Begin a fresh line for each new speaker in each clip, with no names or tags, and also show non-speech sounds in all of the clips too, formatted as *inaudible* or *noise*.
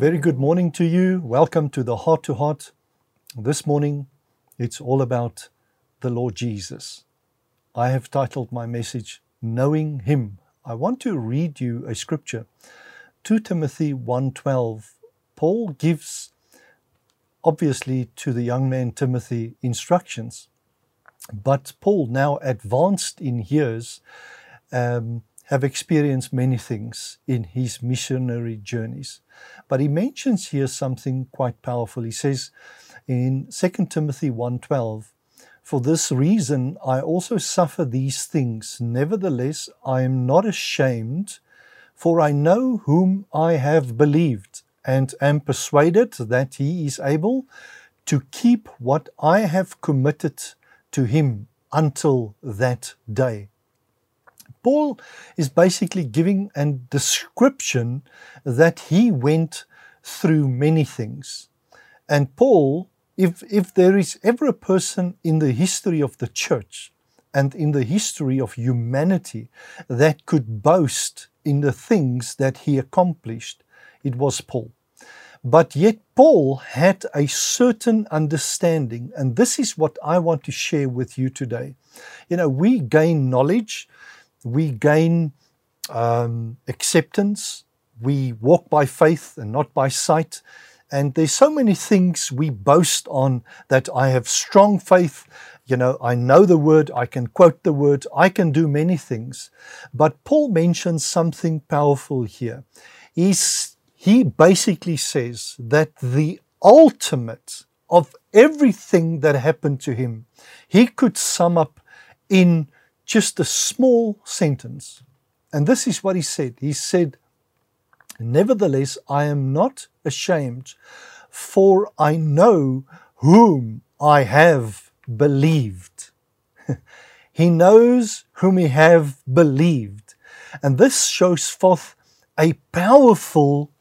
good morning to you. Welcome to the Heart to Heart. This morning, it's all about the Lord Jesus. I have titled my message, Knowing Him. I want to read you a scripture. 2 Timothy 1:12. Paul gives obviously to the young man Timothy instructions. But Paul, now advanced in years, um, have experienced many things in his missionary journeys. But he mentions here something quite powerful. He says in 2 Timothy 1:12, "For this reason I also suffer these things; nevertheless I am not ashamed, for I know whom I have believed, and am persuaded that he is able to keep what I have committed to him until that day." Paul is basically giving a description that he went through many things. And Paul, if, if there is ever a person in the history of the church and in the history of humanity that could boast in the things that he accomplished, it was Paul. But yet, Paul had a certain understanding, and this is what I want to share with you today. You know, we gain knowledge we gain um, acceptance. We walk by faith and not by sight. And there's so many things we boast on that I have strong faith. You know, I know the word, I can quote the word, I can do many things. But Paul mentions something powerful here. He's, he basically says that the ultimate of everything that happened to him, he could sum up in just a small sentence. And this is what he said. He said, Nevertheless, I am not ashamed, for I know whom I have believed. *laughs* he knows whom he have believed. And this shows forth a powerful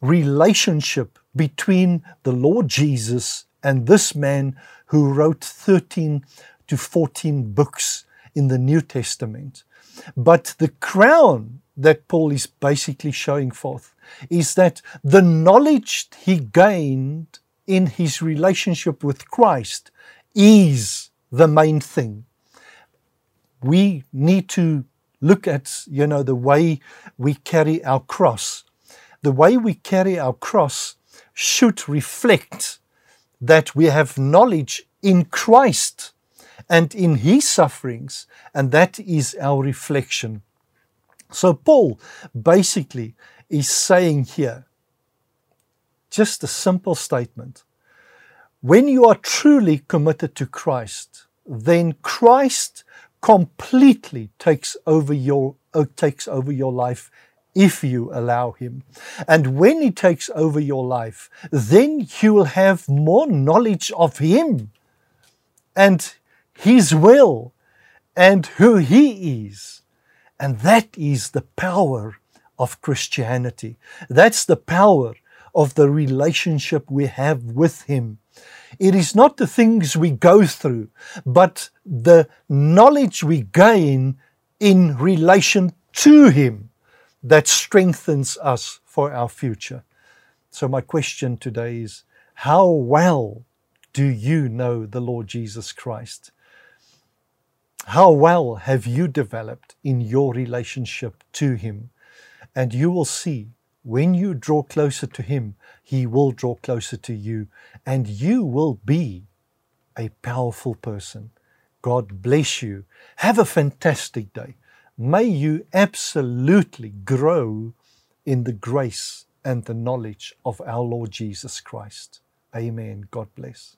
relationship between the Lord Jesus and this man who wrote 13 to 14 books in the New Testament. But the crown that Paul is basically showing forth is that the knowledge he gained in his relationship with Christ is the main thing. We need to look at, you know, the way we carry our cross. The way we carry our cross should reflect that we have knowledge in Christ and in his sufferings, and that is our reflection. So, Paul basically is saying here just a simple statement. When you are truly committed to Christ, then Christ completely takes over your uh, takes over your life if you allow him. And when he takes over your life, then you will have more knowledge of him. And his will and who He is. And that is the power of Christianity. That's the power of the relationship we have with Him. It is not the things we go through, but the knowledge we gain in relation to Him that strengthens us for our future. So, my question today is how well do you know the Lord Jesus Christ? How well have you developed in your relationship to Him? And you will see when you draw closer to Him, He will draw closer to you, and you will be a powerful person. God bless you. Have a fantastic day. May you absolutely grow in the grace and the knowledge of our Lord Jesus Christ. Amen. God bless.